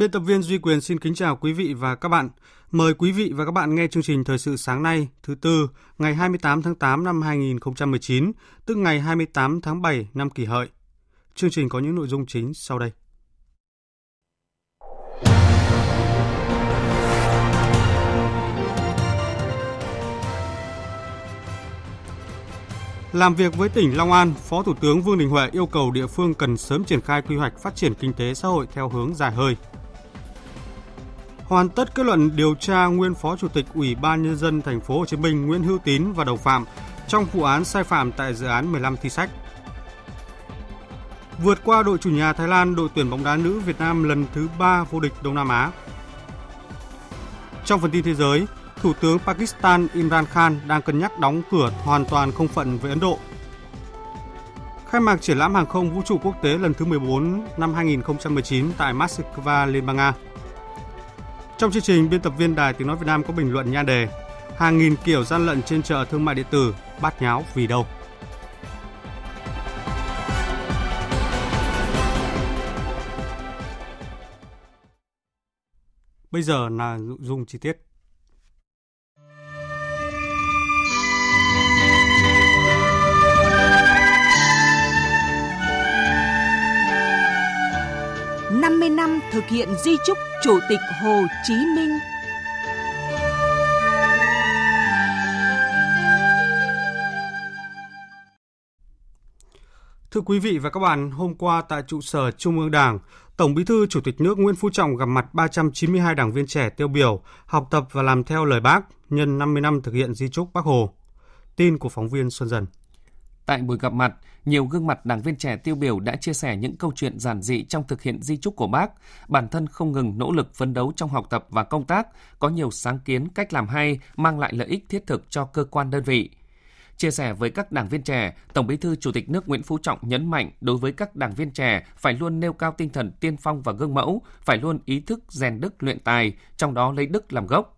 Biên tập viên Duy Quyền xin kính chào quý vị và các bạn. Mời quý vị và các bạn nghe chương trình Thời sự sáng nay, thứ tư, ngày 28 tháng 8 năm 2019, tức ngày 28 tháng 7 năm kỷ hợi. Chương trình có những nội dung chính sau đây. Làm việc với tỉnh Long An, Phó Thủ tướng Vương Đình Huệ yêu cầu địa phương cần sớm triển khai quy hoạch phát triển kinh tế xã hội theo hướng dài hơi, hoàn tất kết luận điều tra nguyên Phó Chủ tịch Ủy ban nhân dân thành phố Hồ Chí Minh Nguyễn Hữu Tín và đồng phạm trong vụ án sai phạm tại dự án 15 thi sách. Vượt qua đội chủ nhà Thái Lan, đội tuyển bóng đá nữ Việt Nam lần thứ 3 vô địch Đông Nam Á. Trong phần tin thế giới, Thủ tướng Pakistan Imran Khan đang cân nhắc đóng cửa hoàn toàn không phận với Ấn Độ. Khai mạc triển lãm hàng không vũ trụ quốc tế lần thứ 14 năm 2019 tại Moscow, Liên bang Nga. Trong chương trình, biên tập viên Đài Tiếng Nói Việt Nam có bình luận nhan đề Hàng nghìn kiểu gian lận trên chợ thương mại điện tử, bát nháo vì đâu? Bây giờ là nội dung chi tiết. Năm mươi năm thực hiện di trúc Chủ tịch Hồ Chí Minh. Thưa quý vị và các bạn, hôm qua tại trụ sở Trung ương Đảng, Tổng Bí thư Chủ tịch nước Nguyễn Phú Trọng gặp mặt 392 đảng viên trẻ tiêu biểu, học tập và làm theo lời Bác nhân 50 năm thực hiện di trúc Bác Hồ. Tin của phóng viên Xuân Dần. Tại buổi gặp mặt, nhiều gương mặt đảng viên trẻ tiêu biểu đã chia sẻ những câu chuyện giản dị trong thực hiện di trúc của bác, bản thân không ngừng nỗ lực phấn đấu trong học tập và công tác, có nhiều sáng kiến, cách làm hay, mang lại lợi ích thiết thực cho cơ quan đơn vị. Chia sẻ với các đảng viên trẻ, Tổng Bí thư Chủ tịch nước Nguyễn Phú Trọng nhấn mạnh đối với các đảng viên trẻ phải luôn nêu cao tinh thần tiên phong và gương mẫu, phải luôn ý thức rèn đức luyện tài, trong đó lấy đức làm gốc.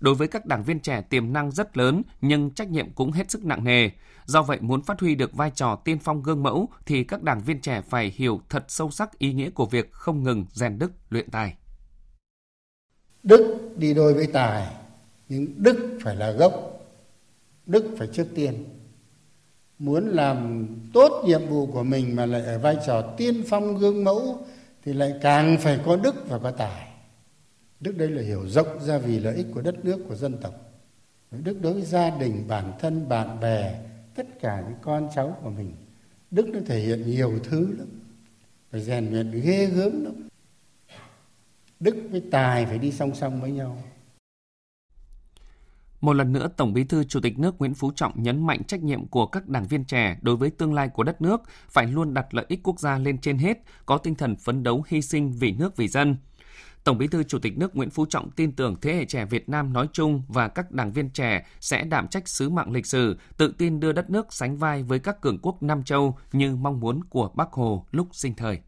Đối với các đảng viên trẻ tiềm năng rất lớn nhưng trách nhiệm cũng hết sức nặng nề. Do vậy muốn phát huy được vai trò tiên phong gương mẫu thì các đảng viên trẻ phải hiểu thật sâu sắc ý nghĩa của việc không ngừng rèn đức luyện tài. Đức đi đôi với tài, nhưng đức phải là gốc. Đức phải trước tiên. Muốn làm tốt nhiệm vụ của mình mà lại ở vai trò tiên phong gương mẫu thì lại càng phải có đức và có tài. Đức đây là hiểu rộng ra vì lợi ích của đất nước của dân tộc. Đức đối với gia đình, bản thân, bạn bè, tất cả những con cháu của mình. Đức nó thể hiện nhiều thứ lắm. Phải rèn luyện ghê gớm lắm. Đức với tài phải đi song song với nhau. Một lần nữa, Tổng Bí thư Chủ tịch nước Nguyễn Phú Trọng nhấn mạnh trách nhiệm của các đảng viên trẻ đối với tương lai của đất nước phải luôn đặt lợi ích quốc gia lên trên hết, có tinh thần phấn đấu hy sinh vì nước vì dân. Tổng Bí thư Chủ tịch nước Nguyễn Phú Trọng tin tưởng thế hệ trẻ Việt Nam nói chung và các đảng viên trẻ sẽ đảm trách sứ mạng lịch sử, tự tin đưa đất nước sánh vai với các cường quốc Nam Châu như mong muốn của Bác Hồ lúc sinh thời.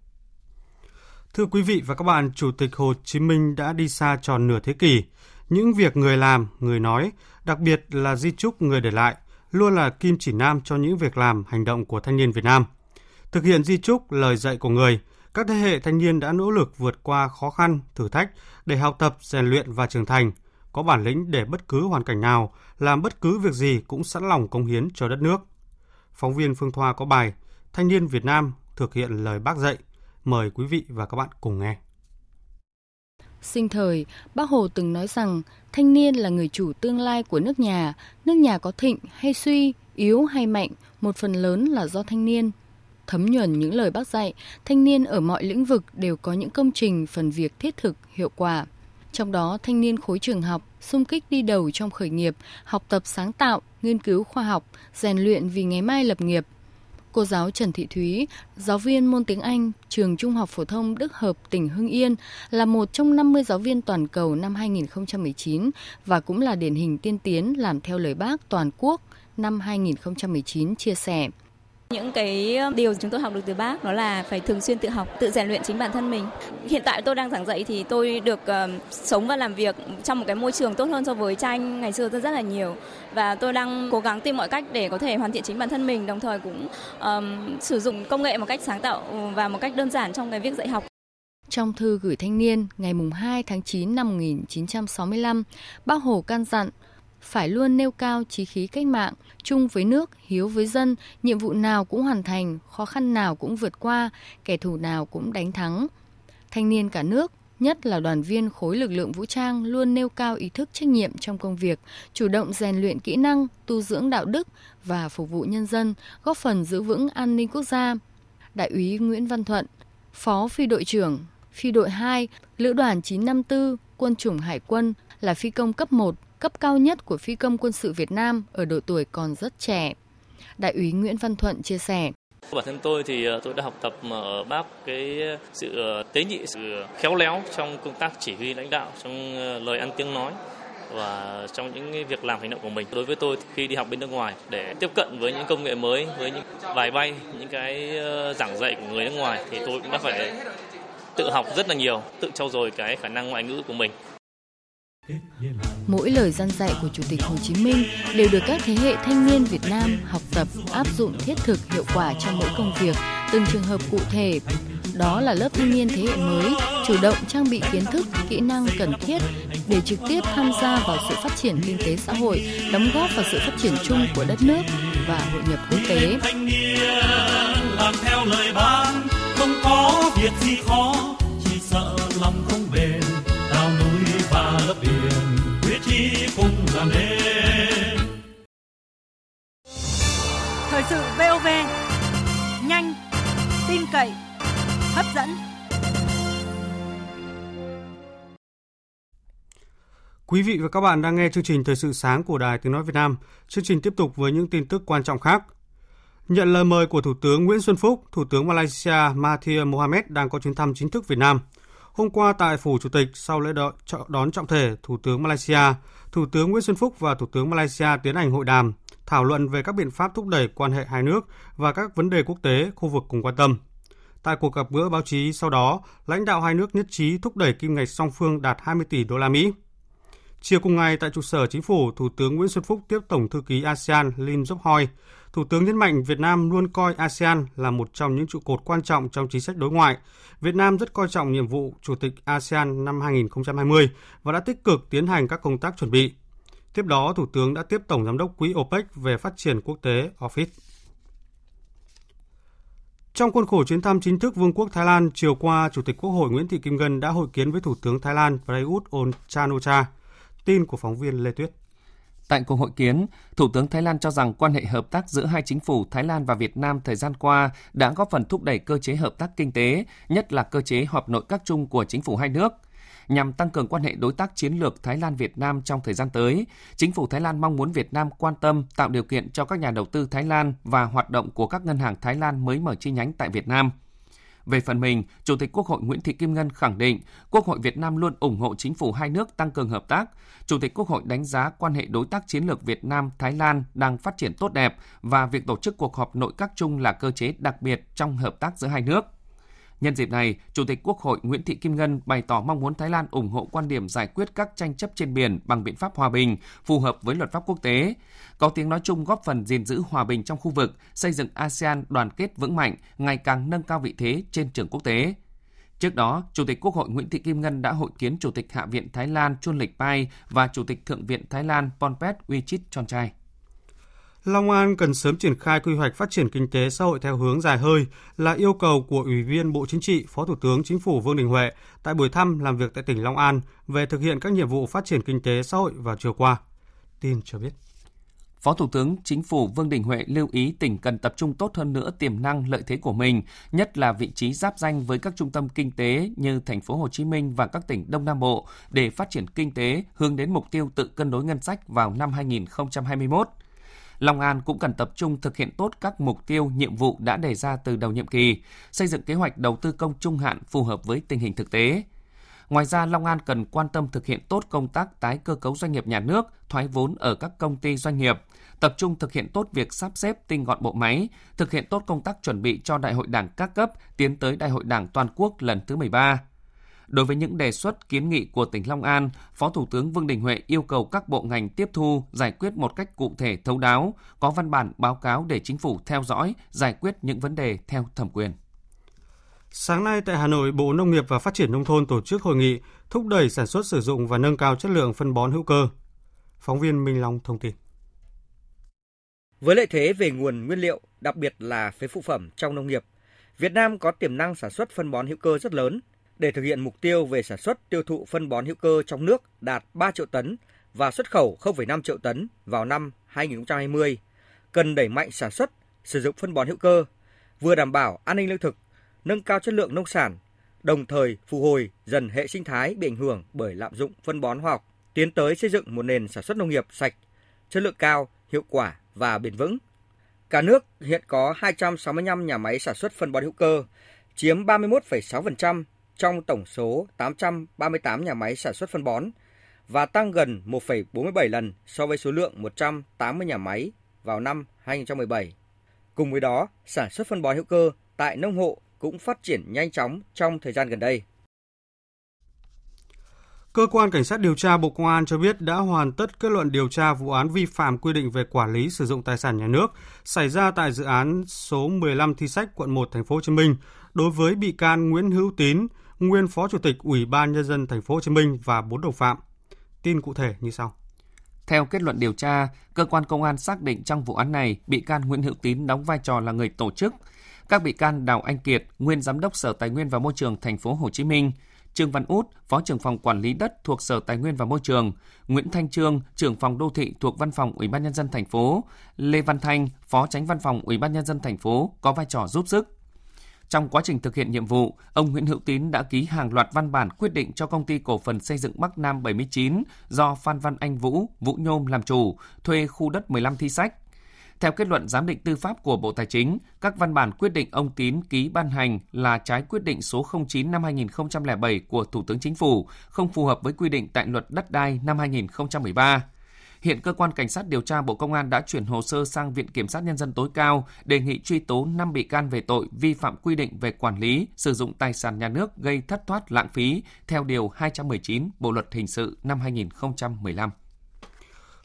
Thưa quý vị và các bạn, Chủ tịch Hồ Chí Minh đã đi xa tròn nửa thế kỷ. Những việc người làm, người nói, đặc biệt là di trúc người để lại, luôn là kim chỉ nam cho những việc làm, hành động của thanh niên Việt Nam. Thực hiện di trúc, lời dạy của người – các thế hệ thanh niên đã nỗ lực vượt qua khó khăn, thử thách để học tập, rèn luyện và trưởng thành, có bản lĩnh để bất cứ hoàn cảnh nào, làm bất cứ việc gì cũng sẵn lòng cống hiến cho đất nước. Phóng viên Phương Thoa có bài Thanh niên Việt Nam thực hiện lời bác dạy. Mời quý vị và các bạn cùng nghe. Sinh thời, bác Hồ từng nói rằng thanh niên là người chủ tương lai của nước nhà, nước nhà có thịnh hay suy, yếu hay mạnh, một phần lớn là do thanh niên – Thấm nhuần những lời bác dạy, thanh niên ở mọi lĩnh vực đều có những công trình phần việc thiết thực, hiệu quả. Trong đó, thanh niên khối trường học xung kích đi đầu trong khởi nghiệp, học tập sáng tạo, nghiên cứu khoa học, rèn luyện vì ngày mai lập nghiệp. Cô giáo Trần Thị Thúy, giáo viên môn tiếng Anh, trường Trung học phổ thông Đức Hợp, tỉnh Hưng Yên, là một trong 50 giáo viên toàn cầu năm 2019 và cũng là điển hình tiên tiến làm theo lời bác toàn quốc năm 2019 chia sẻ. Những cái ờ, điều chúng tôi học được từ bác đó là phải thường xuyên tự học, tự rèn luyện chính bản thân mình. Hiện tại tôi đang giảng dạy thì tôi được uh, sống và làm việc trong một cái môi trường tốt hơn so với tranh ngày xưa rất rất là nhiều và tôi đang cố gắng tìm mọi cách để có thể hoàn thiện chính bản thân mình, đồng thời cũng um, sử dụng công nghệ một cách sáng tạo và một cách đơn giản trong cái việc dạy học. Trong thư gửi thanh niên ngày 2 tháng 9 năm 1965, bác Hồ can dặn phải luôn nêu cao trí khí cách mạng, chung với nước, hiếu với dân, nhiệm vụ nào cũng hoàn thành, khó khăn nào cũng vượt qua, kẻ thù nào cũng đánh thắng. Thanh niên cả nước, nhất là đoàn viên khối lực lượng vũ trang luôn nêu cao ý thức trách nhiệm trong công việc, chủ động rèn luyện kỹ năng, tu dưỡng đạo đức và phục vụ nhân dân, góp phần giữ vững an ninh quốc gia. Đại úy Nguyễn Văn Thuận, Phó Phi đội trưởng, Phi đội 2, Lữ đoàn 954, Quân chủng Hải quân, là phi công cấp 1, cấp cao nhất của phi công quân sự Việt Nam ở độ tuổi còn rất trẻ. Đại úy Nguyễn Văn Thuận chia sẻ. Bản thân tôi thì ờ, tôi đã học tập ở bác cái sự ờ, tế nhị, sự khéo léo trong công tác chỉ huy lãnh đạo, trong ờ, lời ăn tiếng nói và trong những việc làm hành động của mình. Đối với tôi khi đi học bên nước ngoài để tiếp cận với những công nghệ mới, với những bài bay, những cái giảng dạy của người nước ngoài thì tôi cũng đã phải tự học rất là nhiều, tự trau dồi cái khả năng ngoại ngữ của mình. Mỗi lời dân dạy của Chủ tịch Hồ Chí Minh đều được các thế hệ thanh niên Việt Nam học tập, áp dụng thiết thực hiệu quả trong mỗi công việc, từng trường hợp cụ thể. Đó là lớp thanh niên thế hệ mới, chủ động trang bị kiến thức, kỹ năng cần thiết để trực tiếp tham gia vào sự phát triển kinh tế xã hội, đóng góp vào sự phát triển chung của đất nước và hội nhập quốc tế. Làm theo lời bác, không có việc gì khó, Quý vị và các bạn đang nghe chương trình Thời sự sáng của Đài Tiếng Nói Việt Nam. Chương trình tiếp tục với những tin tức quan trọng khác. Nhận lời mời của Thủ tướng Nguyễn Xuân Phúc, Thủ tướng Malaysia Mahathir Mohamed đang có chuyến thăm chính thức Việt Nam – Hôm qua tại Phủ Chủ tịch, sau lễ đón trọng thể Thủ tướng Malaysia, Thủ tướng Nguyễn Xuân Phúc và Thủ tướng Malaysia tiến hành hội đàm, thảo luận về các biện pháp thúc đẩy quan hệ hai nước và các vấn đề quốc tế, khu vực cùng quan tâm. Tại cuộc gặp gỡ báo chí sau đó, lãnh đạo hai nước nhất trí thúc đẩy kim ngạch song phương đạt 20 tỷ đô la Mỹ. Chiều cùng ngày tại trụ sở chính phủ, Thủ tướng Nguyễn Xuân Phúc tiếp Tổng thư ký ASEAN Lim Dốc Hoi. Thủ tướng nhấn mạnh Việt Nam luôn coi ASEAN là một trong những trụ cột quan trọng trong chính sách đối ngoại. Việt Nam rất coi trọng nhiệm vụ Chủ tịch ASEAN năm 2020 và đã tích cực tiến hành các công tác chuẩn bị. Tiếp đó, Thủ tướng đã tiếp Tổng Giám đốc Quỹ OPEC về phát triển quốc tế Office. Trong khuôn khổ chuyến thăm chính thức Vương quốc Thái Lan, chiều qua, Chủ tịch Quốc hội Nguyễn Thị Kim Ngân đã hội kiến với Thủ tướng Thái Lan Prayut Chan-o-cha. Tin của phóng viên Lê Tuyết. Tại cuộc hội kiến, Thủ tướng Thái Lan cho rằng quan hệ hợp tác giữa hai chính phủ Thái Lan và Việt Nam thời gian qua đã góp phần thúc đẩy cơ chế hợp tác kinh tế, nhất là cơ chế họp nội các chung của chính phủ hai nước. Nhằm tăng cường quan hệ đối tác chiến lược Thái Lan-Việt Nam trong thời gian tới, chính phủ Thái Lan mong muốn Việt Nam quan tâm tạo điều kiện cho các nhà đầu tư Thái Lan và hoạt động của các ngân hàng Thái Lan mới mở chi nhánh tại Việt Nam – về phần mình, Chủ tịch Quốc hội Nguyễn Thị Kim Ngân khẳng định Quốc hội Việt Nam luôn ủng hộ chính phủ hai nước tăng cường hợp tác. Chủ tịch Quốc hội đánh giá quan hệ đối tác chiến lược Việt Nam Thái Lan đang phát triển tốt đẹp và việc tổ chức cuộc họp nội các chung là cơ chế đặc biệt trong hợp tác giữa hai nước. Nhân dịp này, Chủ tịch Quốc hội Nguyễn Thị Kim Ngân bày tỏ mong muốn Thái Lan ủng hộ quan điểm giải quyết các tranh chấp trên biển bằng biện pháp hòa bình, phù hợp với luật pháp quốc tế, có tiếng nói chung góp phần gìn giữ hòa bình trong khu vực, xây dựng ASEAN đoàn kết vững mạnh, ngày càng nâng cao vị thế trên trường quốc tế. Trước đó, Chủ tịch Quốc hội Nguyễn Thị Kim Ngân đã hội kiến Chủ tịch Hạ viện Thái Lan Chuan Lịch Pai và Chủ tịch Thượng viện Thái Lan Ponpet Wichit Chonchai. Long An cần sớm triển khai quy hoạch phát triển kinh tế xã hội theo hướng dài hơi là yêu cầu của Ủy viên Bộ Chính trị, Phó Thủ tướng Chính phủ Vương Đình Huệ tại buổi thăm làm việc tại tỉnh Long An về thực hiện các nhiệm vụ phát triển kinh tế xã hội vào chiều qua. Tin cho biết. Phó Thủ tướng Chính phủ Vương Đình Huệ lưu ý tỉnh cần tập trung tốt hơn nữa tiềm năng lợi thế của mình, nhất là vị trí giáp danh với các trung tâm kinh tế như thành phố Hồ Chí Minh và các tỉnh Đông Nam Bộ để phát triển kinh tế hướng đến mục tiêu tự cân đối ngân sách vào năm 2021. Long An cũng cần tập trung thực hiện tốt các mục tiêu, nhiệm vụ đã đề ra từ đầu nhiệm kỳ, xây dựng kế hoạch đầu tư công trung hạn phù hợp với tình hình thực tế. Ngoài ra, Long An cần quan tâm thực hiện tốt công tác tái cơ cấu doanh nghiệp nhà nước, thoái vốn ở các công ty doanh nghiệp, tập trung thực hiện tốt việc sắp xếp tinh gọn bộ máy, thực hiện tốt công tác chuẩn bị cho Đại hội Đảng các cấp tiến tới Đại hội Đảng toàn quốc lần thứ 13. Đối với những đề xuất kiến nghị của tỉnh Long An, Phó Thủ tướng Vương Đình Huệ yêu cầu các bộ ngành tiếp thu, giải quyết một cách cụ thể thấu đáo, có văn bản báo cáo để chính phủ theo dõi, giải quyết những vấn đề theo thẩm quyền. Sáng nay tại Hà Nội, Bộ Nông nghiệp và Phát triển Nông thôn tổ chức hội nghị thúc đẩy sản xuất sử dụng và nâng cao chất lượng phân bón hữu cơ. Phóng viên Minh Long thông tin. Với lợi thế về nguồn nguyên liệu, đặc biệt là phế phụ phẩm trong nông nghiệp, Việt Nam có tiềm năng sản xuất phân bón hữu cơ rất lớn. Để thực hiện mục tiêu về sản xuất tiêu thụ phân bón hữu cơ trong nước đạt 3 triệu tấn và xuất khẩu 0,5 triệu tấn vào năm 2020, cần đẩy mạnh sản xuất, sử dụng phân bón hữu cơ, vừa đảm bảo an ninh lương thực, nâng cao chất lượng nông sản, đồng thời phục hồi dần hệ sinh thái bị ảnh hưởng bởi lạm dụng phân bón hóa học, tiến tới xây dựng một nền sản xuất nông nghiệp sạch, chất lượng cao, hiệu quả và bền vững. Cả nước hiện có 265 nhà máy sản xuất phân bón hữu cơ, chiếm 31,6% trong tổng số 838 nhà máy sản xuất phân bón và tăng gần 1,47 lần so với số lượng 180 nhà máy vào năm 2017. Cùng với đó, sản xuất phân bón hữu cơ tại nông hộ cũng phát triển nhanh chóng trong thời gian gần đây. Cơ quan Cảnh sát điều tra Bộ Công an cho biết đã hoàn tất kết luận điều tra vụ án vi phạm quy định về quản lý sử dụng tài sản nhà nước xảy ra tại dự án số 15 Thi Sách, quận 1, thành phố Hồ Chí Minh đối với bị can Nguyễn Hữu Tín, nguyên Phó Chủ tịch Ủy ban nhân dân thành phố Hồ Chí Minh và bốn đồng phạm. Tin cụ thể như sau. Theo kết luận điều tra, cơ quan công an xác định trong vụ án này, bị can Nguyễn Hữu Tín đóng vai trò là người tổ chức. Các bị can Đào Anh Kiệt, nguyên giám đốc Sở Tài nguyên và Môi trường thành phố Hồ Chí Minh, Trương Văn Út, Phó trưởng phòng quản lý đất thuộc Sở Tài nguyên và Môi trường, Nguyễn Thanh Trương, trưởng phòng đô thị thuộc Văn phòng Ủy ban nhân dân thành phố, Lê Văn Thanh, Phó tránh Văn phòng Ủy ban nhân dân thành phố có vai trò giúp sức. Trong quá trình thực hiện nhiệm vụ, ông Nguyễn Hữu Tín đã ký hàng loạt văn bản quyết định cho công ty cổ phần xây dựng Bắc Nam 79 do Phan Văn Anh Vũ, Vũ Nhôm làm chủ, thuê khu đất 15 thi sách. Theo kết luận giám định tư pháp của Bộ Tài chính, các văn bản quyết định ông Tín ký ban hành là trái quyết định số 09 năm 2007 của Thủ tướng Chính phủ, không phù hợp với quy định tại luật đất đai năm 2013. Hiện cơ quan cảnh sát điều tra Bộ Công an đã chuyển hồ sơ sang Viện Kiểm sát Nhân dân tối cao đề nghị truy tố 5 bị can về tội vi phạm quy định về quản lý, sử dụng tài sản nhà nước gây thất thoát lãng phí theo Điều 219 Bộ Luật Hình sự năm 2015.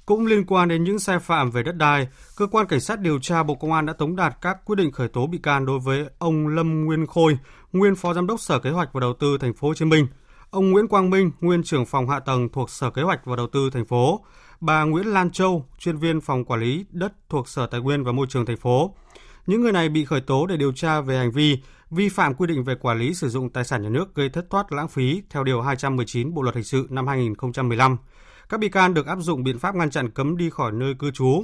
Cũng liên quan đến những sai phạm về đất đai, cơ quan cảnh sát điều tra Bộ Công an đã tống đạt các quyết định khởi tố bị can đối với ông Lâm Nguyên Khôi, nguyên phó giám đốc Sở Kế hoạch và Đầu tư thành phố Hồ Chí Minh, ông Nguyễn Quang Minh, nguyên trưởng phòng hạ tầng thuộc Sở Kế hoạch và Đầu tư thành phố, bà Nguyễn Lan Châu, chuyên viên phòng quản lý đất thuộc Sở Tài nguyên và Môi trường thành phố. Những người này bị khởi tố để điều tra về hành vi vi phạm quy định về quản lý sử dụng tài sản nhà nước gây thất thoát lãng phí theo điều 219 Bộ luật hình sự năm 2015. Các bị can được áp dụng biện pháp ngăn chặn cấm đi khỏi nơi cư trú.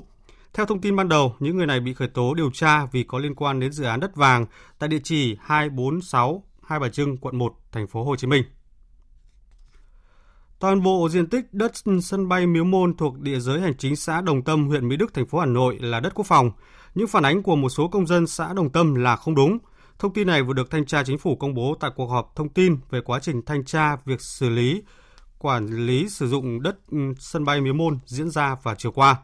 Theo thông tin ban đầu, những người này bị khởi tố điều tra vì có liên quan đến dự án đất vàng tại địa chỉ 246 Hai Bà Trưng, quận 1, thành phố Hồ Chí Minh. Toàn bộ diện tích đất sân bay Miếu Môn thuộc địa giới hành chính xã Đồng Tâm, huyện Mỹ Đức, thành phố Hà Nội là đất quốc phòng. Những phản ánh của một số công dân xã Đồng Tâm là không đúng. Thông tin này vừa được Thanh tra Chính phủ công bố tại cuộc họp thông tin về quá trình thanh tra việc xử lý quản lý sử dụng đất ừ, sân bay Miếu Môn diễn ra vào chiều qua.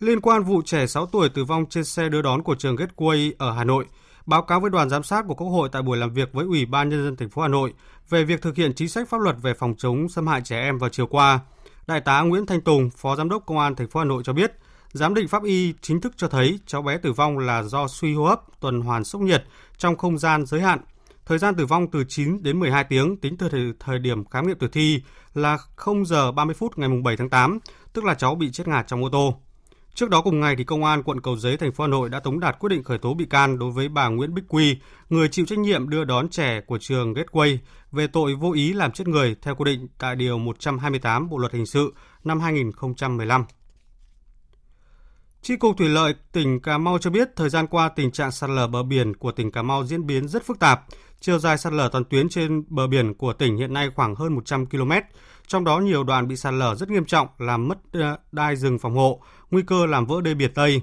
Liên quan vụ trẻ 6 tuổi tử vong trên xe đưa đón của trường Gateway ở Hà Nội, báo cáo với đoàn giám sát của Quốc hội tại buổi làm việc với Ủy ban nhân dân thành phố Hà Nội về việc thực hiện chính sách pháp luật về phòng chống xâm hại trẻ em vào chiều qua. Đại tá Nguyễn Thanh Tùng, Phó Giám đốc Công an thành phố Hà Nội cho biết, giám định pháp y chính thức cho thấy cháu bé tử vong là do suy hô hấp tuần hoàn sốc nhiệt trong không gian giới hạn Thời gian tử vong từ 9 đến 12 tiếng tính từ thời, thời điểm khám nghiệm tử thi là 0 giờ 30 phút ngày 7 tháng 8, tức là cháu bị chết ngạt trong ô tô. Trước đó cùng ngày thì công an quận Cầu Giấy thành phố Hà Nội đã tống đạt quyết định khởi tố bị can đối với bà Nguyễn Bích Quy, người chịu trách nhiệm đưa đón trẻ của trường Gateway về tội vô ý làm chết người theo quy định tại điều 128 Bộ luật hình sự năm 2015. Chi cục Thủy lợi tỉnh Cà Mau cho biết thời gian qua tình trạng sạt lở bờ biển của tỉnh Cà Mau diễn biến rất phức tạp. Chiều dài sạt lở toàn tuyến trên bờ biển của tỉnh hiện nay khoảng hơn 100 km, trong đó nhiều đoạn bị sạt lở rất nghiêm trọng, làm mất ờ, đai rừng phòng hộ, nguy cơ làm vỡ đê biển Tây.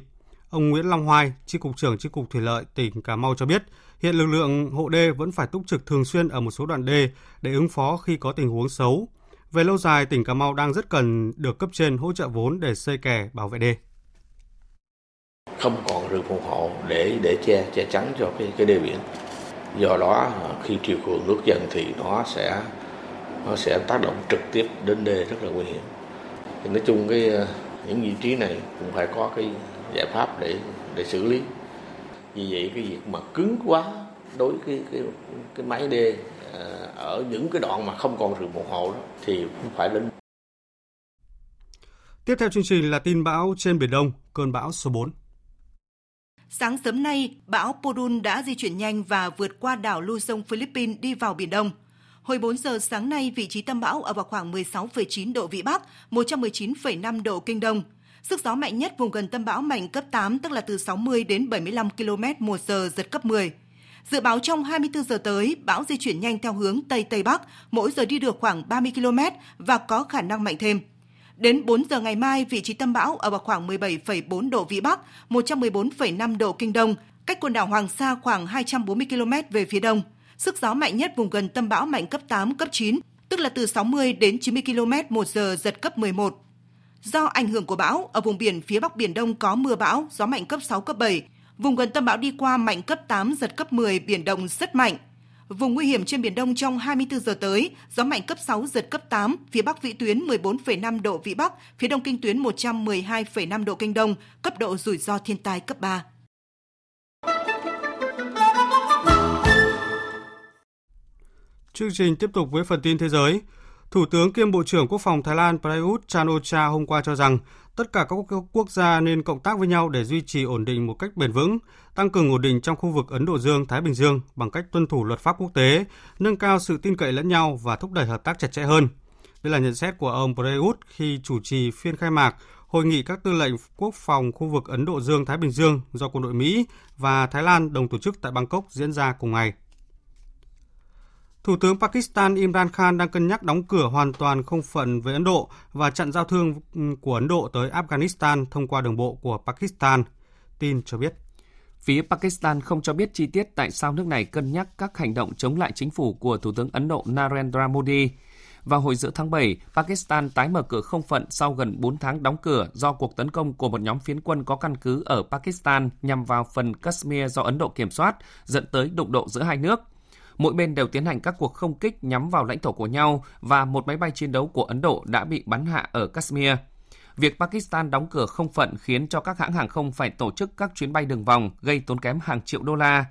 Ông Nguyễn Long Hoai, Chi cục trưởng Chi cục Thủy lợi tỉnh Cà Mau cho biết, hiện lực lượng hộ đê vẫn phải túc trực thường xuyên ở một số đoạn đê để ứng phó khi có tình huống xấu. Về lâu dài, tỉnh Cà Mau đang rất cần được cấp trên hỗ trợ vốn để xây kè bảo vệ đê không còn rừng phòng hộ để để che che chắn cho cái cái đê biển do đó khi triều cường nước dần thì nó sẽ nó sẽ tác động trực tiếp đến đê rất là nguy hiểm thì nói chung cái những vị trí này cũng phải có cái giải pháp để để xử lý vì vậy cái việc mà cứng quá đối cái cái cái máy đê à, ở những cái đoạn mà không còn rừng phòng hộ đó thì cũng phải đến Tiếp theo chương trình là tin bão trên Biển Đông, cơn bão số 4. Sáng sớm nay, bão Podun đã di chuyển nhanh và vượt qua đảo Luzon, Philippines đi vào Biển Đông. Hồi 4 giờ sáng nay, vị trí tâm bão ở vào khoảng 16,9 độ Vĩ Bắc, 119,5 độ Kinh Đông. Sức gió mạnh nhất vùng gần tâm bão mạnh cấp 8, tức là từ 60 đến 75 km một giờ, giật cấp 10. Dự báo trong 24 giờ tới, bão di chuyển nhanh theo hướng Tây Tây Bắc, mỗi giờ đi được khoảng 30 km và có khả năng mạnh thêm. Đến 4 giờ ngày mai, vị trí tâm bão ở vào khoảng 17,4 độ Vĩ Bắc, 114,5 độ Kinh Đông, cách quần đảo Hoàng Sa khoảng 240 km về phía đông. Sức gió mạnh nhất vùng gần tâm bão mạnh cấp 8, cấp 9, tức là từ 60 đến 90 km một giờ giật cấp 11. Do ảnh hưởng của bão, ở vùng biển phía Bắc Biển Đông có mưa bão, gió mạnh cấp 6, cấp 7. Vùng gần tâm bão đi qua mạnh cấp 8, giật cấp 10, biển động rất mạnh. Vùng nguy hiểm trên Biển Đông trong 24 giờ tới, gió mạnh cấp 6, giật cấp 8, phía Bắc vĩ tuyến 14,5 độ Vĩ Bắc, phía Đông kinh tuyến 112,5 độ Kinh Đông, cấp độ rủi ro thiên tai cấp 3. Chương trình tiếp tục với phần tin thế giới. Thủ tướng kiêm Bộ trưởng Quốc phòng Thái Lan Prayut chan o hôm qua cho rằng tất cả các quốc gia nên cộng tác với nhau để duy trì ổn định một cách bền vững, tăng cường ổn định trong khu vực Ấn Độ Dương, Thái Bình Dương bằng cách tuân thủ luật pháp quốc tế, nâng cao sự tin cậy lẫn nhau và thúc đẩy hợp tác chặt chẽ hơn. Đây là nhận xét của ông Prayut khi chủ trì phiên khai mạc hội nghị các tư lệnh quốc phòng khu vực Ấn Độ Dương Thái Bình Dương do quân đội Mỹ và Thái Lan đồng tổ chức tại Bangkok diễn ra cùng ngày. Thủ tướng Pakistan Imran Khan đang cân nhắc đóng cửa hoàn toàn không phận với Ấn Độ và chặn giao thương của Ấn Độ tới Afghanistan thông qua đường bộ của Pakistan. Tin cho biết. Phía Pakistan không cho biết chi tiết tại sao nước này cân nhắc các hành động chống lại chính phủ của Thủ tướng Ấn Độ Narendra Modi. Vào hồi giữa tháng 7, Pakistan tái mở cửa không phận sau gần 4 tháng đóng cửa do cuộc tấn công của một nhóm phiến quân có căn cứ ở Pakistan nhằm vào phần Kashmir do Ấn Độ kiểm soát, dẫn tới đụng độ giữa hai nước – Mỗi bên đều tiến hành các cuộc không kích nhắm vào lãnh thổ của nhau và một máy bay chiến đấu của Ấn Độ đã bị bắn hạ ở Kashmir. Việc Pakistan đóng cửa không phận khiến cho các hãng hàng không phải tổ chức các chuyến bay đường vòng, gây tốn kém hàng triệu đô la.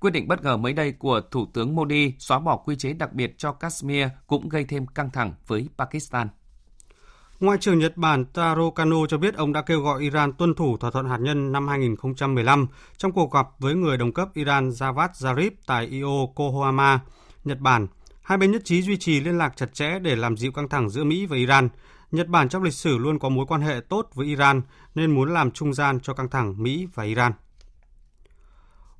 Quyết định bất ngờ mới đây của Thủ tướng Modi xóa bỏ quy chế đặc biệt cho Kashmir cũng gây thêm căng thẳng với Pakistan. Ngoại trưởng Nhật Bản Taro Kano cho biết ông đã kêu gọi Iran tuân thủ thỏa thuận hạt nhân năm 2015 trong cuộc gặp với người đồng cấp Iran Javad Zarif tại Yokohama, Nhật Bản. Hai bên nhất trí duy trì liên lạc chặt chẽ để làm dịu căng thẳng giữa Mỹ và Iran. Nhật Bản trong lịch sử luôn có mối quan hệ tốt với Iran nên muốn làm trung gian cho căng thẳng Mỹ và Iran.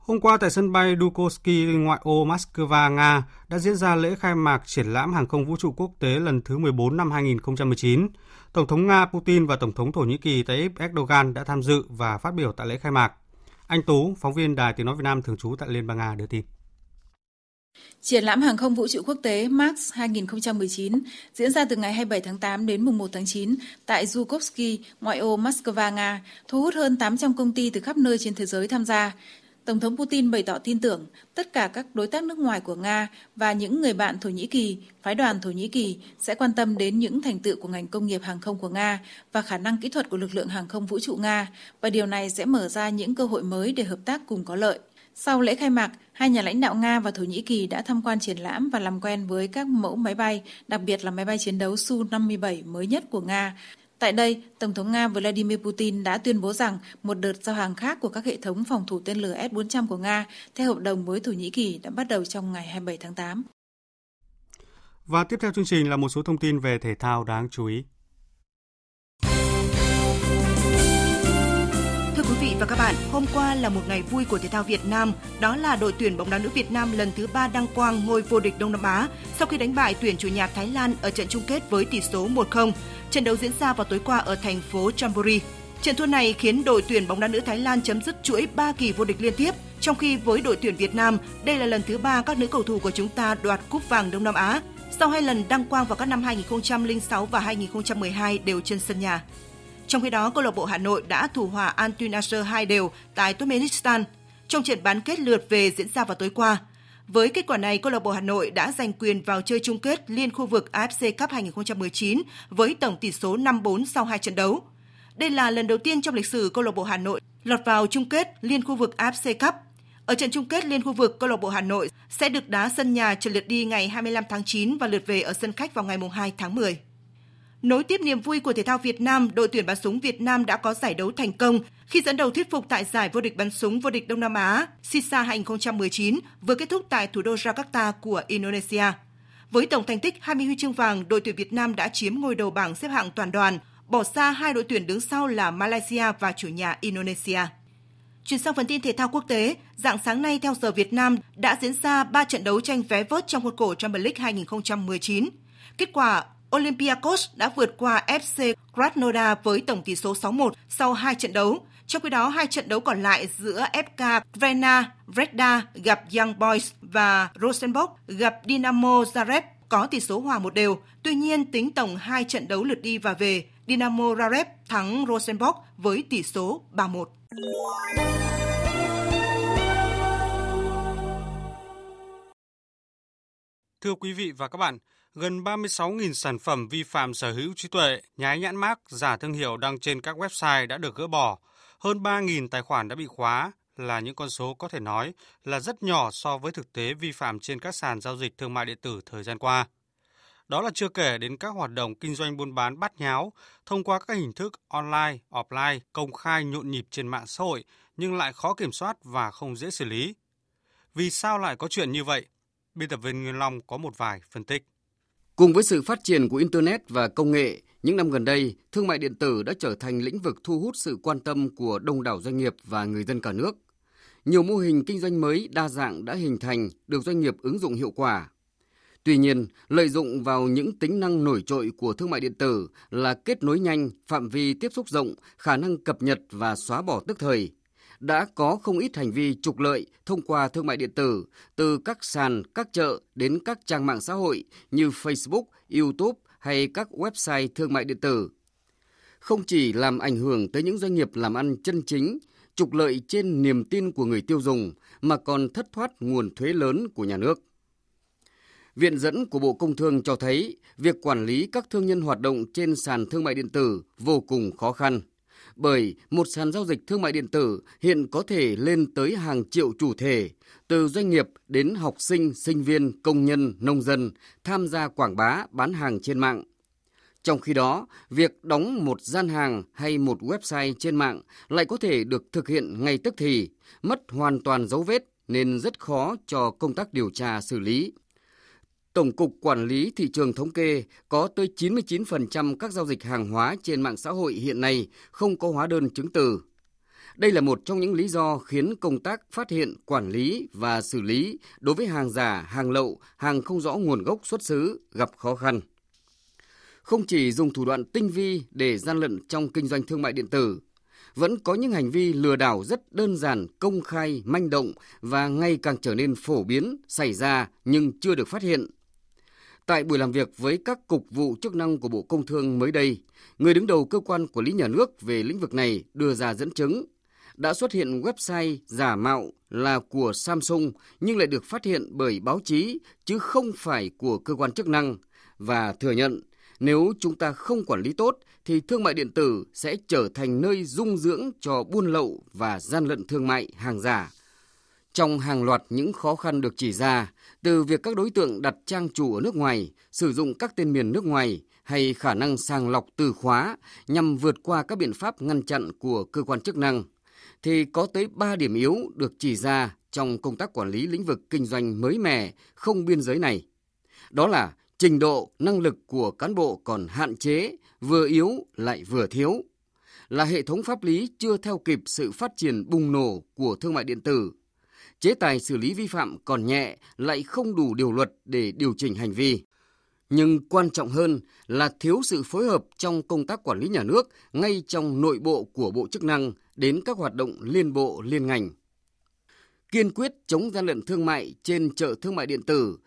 Hôm qua tại sân bay Dukovsky ngoại ô Moscow, Nga đã diễn ra lễ khai mạc triển lãm hàng không vũ trụ quốc tế lần thứ 14 năm 2019. Tổng thống Nga Putin và Tổng thống Thổ Nhĩ Kỳ Tayyip Erdogan đã tham dự và phát biểu tại lễ khai mạc. Anh Tú, phóng viên Đài Tiếng Nói Việt Nam thường trú tại Liên bang Nga đưa tin. Triển lãm hàng không vũ trụ quốc tế MAX 2019 diễn ra từ ngày 27 tháng 8 đến mùng 1 tháng 9 tại Zhukovsky, ngoại ô Moscow, Nga, thu hút hơn 800 công ty từ khắp nơi trên thế giới tham gia. Tổng thống Putin bày tỏ tin tưởng tất cả các đối tác nước ngoài của Nga và những người bạn Thổ Nhĩ Kỳ, phái đoàn Thổ Nhĩ Kỳ sẽ quan tâm đến những thành tựu của ngành công nghiệp hàng không của Nga và khả năng kỹ thuật của lực lượng hàng không vũ trụ Nga và điều này sẽ mở ra những cơ hội mới để hợp tác cùng có lợi. Sau lễ khai mạc, hai nhà lãnh đạo Nga và Thổ Nhĩ Kỳ đã tham quan triển lãm và làm quen với các mẫu máy bay, đặc biệt là máy bay chiến đấu Su-57 mới nhất của Nga, Tại đây, Tổng thống Nga Vladimir Putin đã tuyên bố rằng một đợt giao hàng khác của các hệ thống phòng thủ tên lửa S-400 của Nga theo hợp đồng với Thổ Nhĩ Kỳ đã bắt đầu trong ngày 27 tháng 8. Và tiếp theo chương trình là một số thông tin về thể thao đáng chú ý. Vị và các bạn, hôm qua là một ngày vui của thể thao Việt Nam, đó là đội tuyển bóng đá nữ Việt Nam lần thứ 3 đăng quang ngôi vô địch Đông Nam Á sau khi đánh bại tuyển chủ nhà Thái Lan ở trận chung kết với tỷ số 1-0. Trận đấu diễn ra vào tối qua ở thành phố Chonburi. Trận thua này khiến đội tuyển bóng đá nữ Thái Lan chấm dứt chuỗi 3 kỳ vô địch liên tiếp, trong khi với đội tuyển Việt Nam, đây là lần thứ ba các nữ cầu thủ của chúng ta đoạt cúp vàng Đông Nam Á sau hai lần đăng quang vào các năm 2006 và 2012 đều trên sân nhà. Trong khi đó, câu lạc bộ Hà Nội đã thủ hòa Antuin Nasser 2 đều tại Turkmenistan trong trận bán kết lượt về diễn ra vào tối qua. Với kết quả này, câu lạc bộ Hà Nội đã giành quyền vào chơi chung kết liên khu vực AFC Cup 2019 với tổng tỷ số 5-4 sau hai trận đấu. Đây là lần đầu tiên trong lịch sử câu lạc bộ Hà Nội lọt vào chung kết liên khu vực AFC Cup. Ở trận chung kết liên khu vực, câu lạc bộ Hà Nội sẽ được đá sân nhà trận lượt đi ngày 25 tháng 9 và lượt về ở sân khách vào ngày 2 tháng 10. Nối tiếp niềm vui của thể thao Việt Nam, đội tuyển bắn súng Việt Nam đã có giải đấu thành công khi dẫn đầu thuyết phục tại giải vô địch bắn súng vô địch Đông Nam Á SISA 2019 vừa kết thúc tại thủ đô Jakarta của Indonesia. Với tổng thành tích 20 huy chương vàng, đội tuyển Việt Nam đã chiếm ngôi đầu bảng xếp hạng toàn đoàn, bỏ xa hai đội tuyển đứng sau là Malaysia và chủ nhà Indonesia. Chuyển sang phần tin thể thao quốc tế, dạng sáng nay theo giờ Việt Nam đã diễn ra 3 trận đấu tranh vé vớt trong khuôn khổ Champions League 2019. Kết quả, Olympiacos đã vượt qua FC Krasnodar với tổng tỷ số 6-1 sau hai trận đấu. Trong khi đó, hai trận đấu còn lại giữa FK Vrena Vreda gặp Young Boys và Rosenborg gặp Dinamo Zagreb có tỷ số hòa một đều. Tuy nhiên, tính tổng hai trận đấu lượt đi và về, Dinamo Zagreb thắng Rosenborg với tỷ số 3-1. Thưa quý vị và các bạn, gần 36.000 sản phẩm vi phạm sở hữu trí tuệ, nhái nhãn mác, giả thương hiệu đăng trên các website đã được gỡ bỏ. Hơn 3.000 tài khoản đã bị khóa là những con số có thể nói là rất nhỏ so với thực tế vi phạm trên các sàn giao dịch thương mại điện tử thời gian qua. Đó là chưa kể đến các hoạt động kinh doanh buôn bán bắt nháo thông qua các hình thức online, offline, công khai nhộn nhịp trên mạng xã hội nhưng lại khó kiểm soát và không dễ xử lý. Vì sao lại có chuyện như vậy? Biên tập viên Nguyên Long có một vài phân tích. Cùng với sự phát triển của Internet và công nghệ, những năm gần đây, thương mại điện tử đã trở thành lĩnh vực thu hút sự quan tâm của đông đảo doanh nghiệp và người dân cả nước. Nhiều mô hình kinh doanh mới đa dạng đã hình thành, được doanh nghiệp ứng dụng hiệu quả. Tuy nhiên, lợi dụng vào những tính năng nổi trội của thương mại điện tử là kết nối nhanh, phạm vi tiếp xúc rộng, khả năng cập nhật và xóa bỏ tức thời, đã có không ít hành vi trục lợi thông qua thương mại điện tử, từ các sàn, các chợ đến các trang mạng xã hội như Facebook, YouTube hay các website thương mại điện tử. Không chỉ làm ảnh hưởng tới những doanh nghiệp làm ăn chân chính, trục lợi trên niềm tin của người tiêu dùng mà còn thất thoát nguồn thuế lớn của nhà nước. Viện dẫn của Bộ Công Thương cho thấy việc quản lý các thương nhân hoạt động trên sàn thương mại điện tử vô cùng khó khăn bởi một sàn giao dịch thương mại điện tử hiện có thể lên tới hàng triệu chủ thể, từ doanh nghiệp đến học sinh, sinh viên, công nhân, nông dân tham gia quảng bá bán hàng trên mạng. Trong khi đó, việc đóng một gian hàng hay một website trên mạng lại có thể được thực hiện ngay tức thì, mất hoàn toàn dấu vết nên rất khó cho công tác điều tra xử lý. Tổng cục Quản lý Thị trường thống kê có tới 99% các giao dịch hàng hóa trên mạng xã hội hiện nay không có hóa đơn chứng từ. Đây là một trong những lý do khiến công tác phát hiện, quản lý và xử lý đối với hàng giả, hàng lậu, hàng không rõ nguồn gốc xuất xứ gặp khó khăn. Không chỉ dùng thủ đoạn tinh vi để gian lận trong kinh doanh thương mại điện tử, vẫn có những hành vi lừa đảo rất đơn giản, công khai, manh động và ngày càng trở nên phổ biến, xảy ra nhưng chưa được phát hiện Tại buổi làm việc với các cục vụ chức năng của Bộ Công Thương mới đây, người đứng đầu cơ quan quản lý nhà nước về lĩnh vực này đưa ra dẫn chứng đã xuất hiện website giả mạo là của Samsung nhưng lại được phát hiện bởi báo chí chứ không phải của cơ quan chức năng và thừa nhận nếu chúng ta không quản lý tốt thì thương mại điện tử sẽ trở thành nơi dung dưỡng cho buôn lậu và gian lận thương mại hàng giả. Trong hàng loạt những khó khăn được chỉ ra, từ việc các đối tượng đặt trang chủ ở nước ngoài, sử dụng các tên miền nước ngoài hay khả năng sàng lọc từ khóa nhằm vượt qua các biện pháp ngăn chặn của cơ quan chức năng, thì có tới 3 điểm yếu được chỉ ra trong công tác quản lý lĩnh vực kinh doanh mới mẻ, không biên giới này. Đó là trình độ, năng lực của cán bộ còn hạn chế, vừa yếu lại vừa thiếu. là hệ thống pháp lý chưa theo kịp sự phát triển bùng nổ của thương mại điện tử. Chế tài xử lý vi phạm còn nhẹ lại không đủ điều luật để điều chỉnh hành vi. Nhưng quan trọng hơn là thiếu sự phối hợp trong công tác quản lý nhà nước ngay trong nội bộ của bộ chức năng đến các hoạt động liên bộ liên ngành. Kiên quyết chống gian lận thương mại trên chợ thương mại điện tử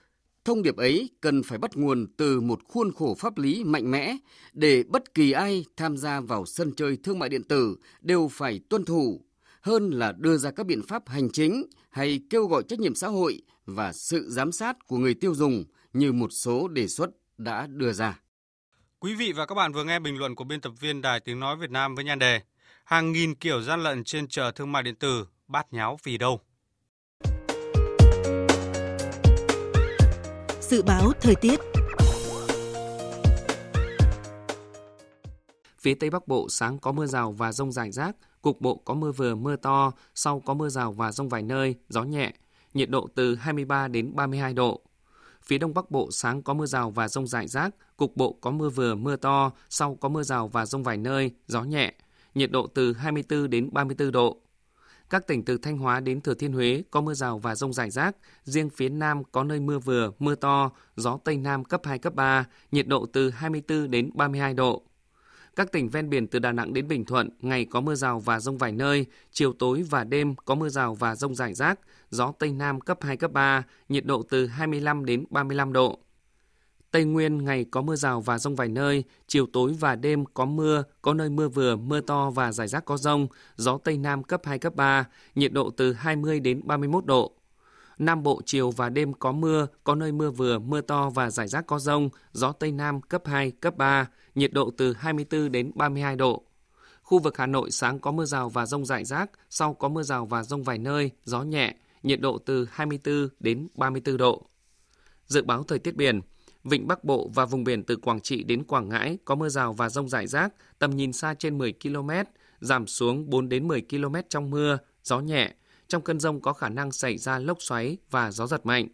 Thông điệp ấy cần phải bắt nguồn từ một khuôn khổ pháp lý mạnh mẽ để bất kỳ ai tham gia vào sân chơi thương mại điện tử đều phải tuân thủ, hơn là đưa ra các biện pháp hành chính hay kêu gọi trách nhiệm xã hội và sự giám sát của người tiêu dùng như một số đề xuất đã đưa ra. Quý vị và các bạn vừa nghe bình luận của biên tập viên Đài Tiếng Nói Việt Nam với nhan đề Hàng nghìn kiểu gian lận trên chợ thương mại điện tử, bát nháo vì đâu? Dự báo thời tiết Phía Tây Bắc Bộ sáng có mưa rào và rông rải rác, cục bộ có mưa vừa mưa to, sau có mưa rào và rông vài nơi, gió nhẹ, nhiệt độ từ 23 đến 32 độ. Phía Đông Bắc Bộ sáng có mưa rào và rông rải rác, cục bộ có mưa vừa mưa to, sau có mưa rào và rông vài nơi, gió nhẹ, nhiệt độ từ 24 đến 34 độ. Các tỉnh từ Thanh Hóa đến Thừa Thiên Huế có mưa rào và rông rải rác, riêng phía Nam có nơi mưa vừa, mưa to, gió Tây Nam cấp 2, cấp 3, nhiệt độ từ 24 đến 32 độ. Các tỉnh ven biển từ Đà Nẵng đến Bình Thuận, ngày có mưa rào và rông vài nơi, chiều tối và đêm có mưa rào và rông rải rác, gió Tây Nam cấp 2, cấp 3, nhiệt độ từ 25 đến 35 độ. Tây Nguyên ngày có mưa rào và rông vài nơi, chiều tối và đêm có mưa, có nơi mưa vừa, mưa to và rải rác có rông, gió Tây Nam cấp 2, cấp 3, nhiệt độ từ 20 đến 31 độ. Nam Bộ chiều và đêm có mưa, có nơi mưa vừa, mưa to và rải rác có rông, gió Tây Nam cấp 2, cấp 3, nhiệt độ từ 24 đến 32 độ. Khu vực Hà Nội sáng có mưa rào và rông rải rác, sau có mưa rào và rông vài nơi, gió nhẹ, nhiệt độ từ 24 đến 34 độ. Dự báo thời tiết biển, Vịnh Bắc Bộ và vùng biển từ Quảng Trị đến Quảng Ngãi có mưa rào và rông rải rác, tầm nhìn xa trên 10 km, giảm xuống 4 đến 10 km trong mưa, gió nhẹ. Trong cơn rông có khả năng xảy ra lốc xoáy và gió giật mạnh.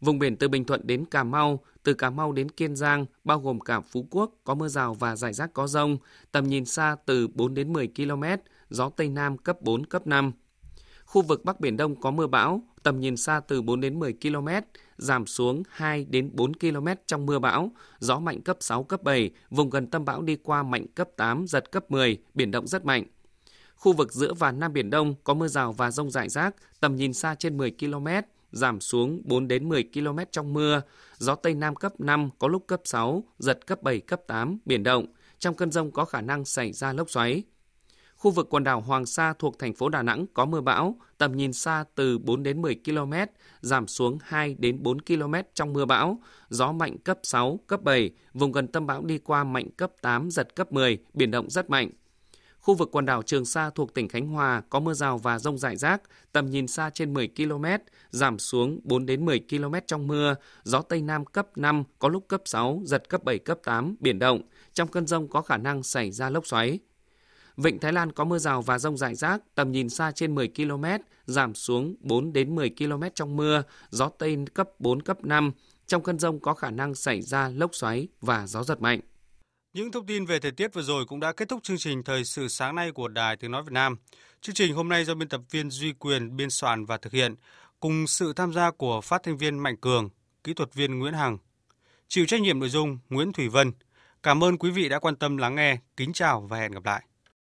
Vùng biển từ Bình Thuận đến Cà Mau, từ Cà Mau đến Kiên Giang, bao gồm cả Phú Quốc, có mưa rào và rải rác có rông, tầm nhìn xa từ 4 đến 10 km, gió Tây Nam cấp 4, cấp 5. Khu vực Bắc Biển Đông có mưa bão, tầm nhìn xa từ 4 đến 10 km, giảm xuống 2 đến 4 km trong mưa bão, gió mạnh cấp 6, cấp 7, vùng gần tâm bão đi qua mạnh cấp 8, giật cấp 10, biển động rất mạnh. Khu vực giữa và Nam Biển Đông có mưa rào và rông rải rác, tầm nhìn xa trên 10 km, giảm xuống 4 đến 10 km trong mưa, gió Tây Nam cấp 5, có lúc cấp 6, giật cấp 7, cấp 8, biển động. Trong cơn rông có khả năng xảy ra lốc xoáy. Khu vực quần đảo Hoàng Sa thuộc thành phố Đà Nẵng có mưa bão, tầm nhìn xa từ 4 đến 10 km, giảm xuống 2 đến 4 km trong mưa bão, gió mạnh cấp 6, cấp 7, vùng gần tâm bão đi qua mạnh cấp 8, giật cấp 10, biển động rất mạnh. Khu vực quần đảo Trường Sa thuộc tỉnh Khánh Hòa có mưa rào và rông rải rác, tầm nhìn xa trên 10 km, giảm xuống 4 đến 10 km trong mưa, gió Tây Nam cấp 5, có lúc cấp 6, giật cấp 7, cấp 8, biển động. Trong cơn rông có khả năng xảy ra lốc xoáy. Vịnh Thái Lan có mưa rào và rông rải rác, tầm nhìn xa trên 10 km, giảm xuống 4 đến 10 km trong mưa, gió Tây cấp 4, cấp 5. Trong cơn rông có khả năng xảy ra lốc xoáy và gió giật mạnh. Những thông tin về thời tiết vừa rồi cũng đã kết thúc chương trình Thời sự sáng nay của Đài Tiếng Nói Việt Nam. Chương trình hôm nay do biên tập viên Duy Quyền biên soạn và thực hiện, cùng sự tham gia của phát thanh viên Mạnh Cường, kỹ thuật viên Nguyễn Hằng. Chịu trách nhiệm nội dung Nguyễn Thủy Vân. Cảm ơn quý vị đã quan tâm lắng nghe. Kính chào và hẹn gặp lại.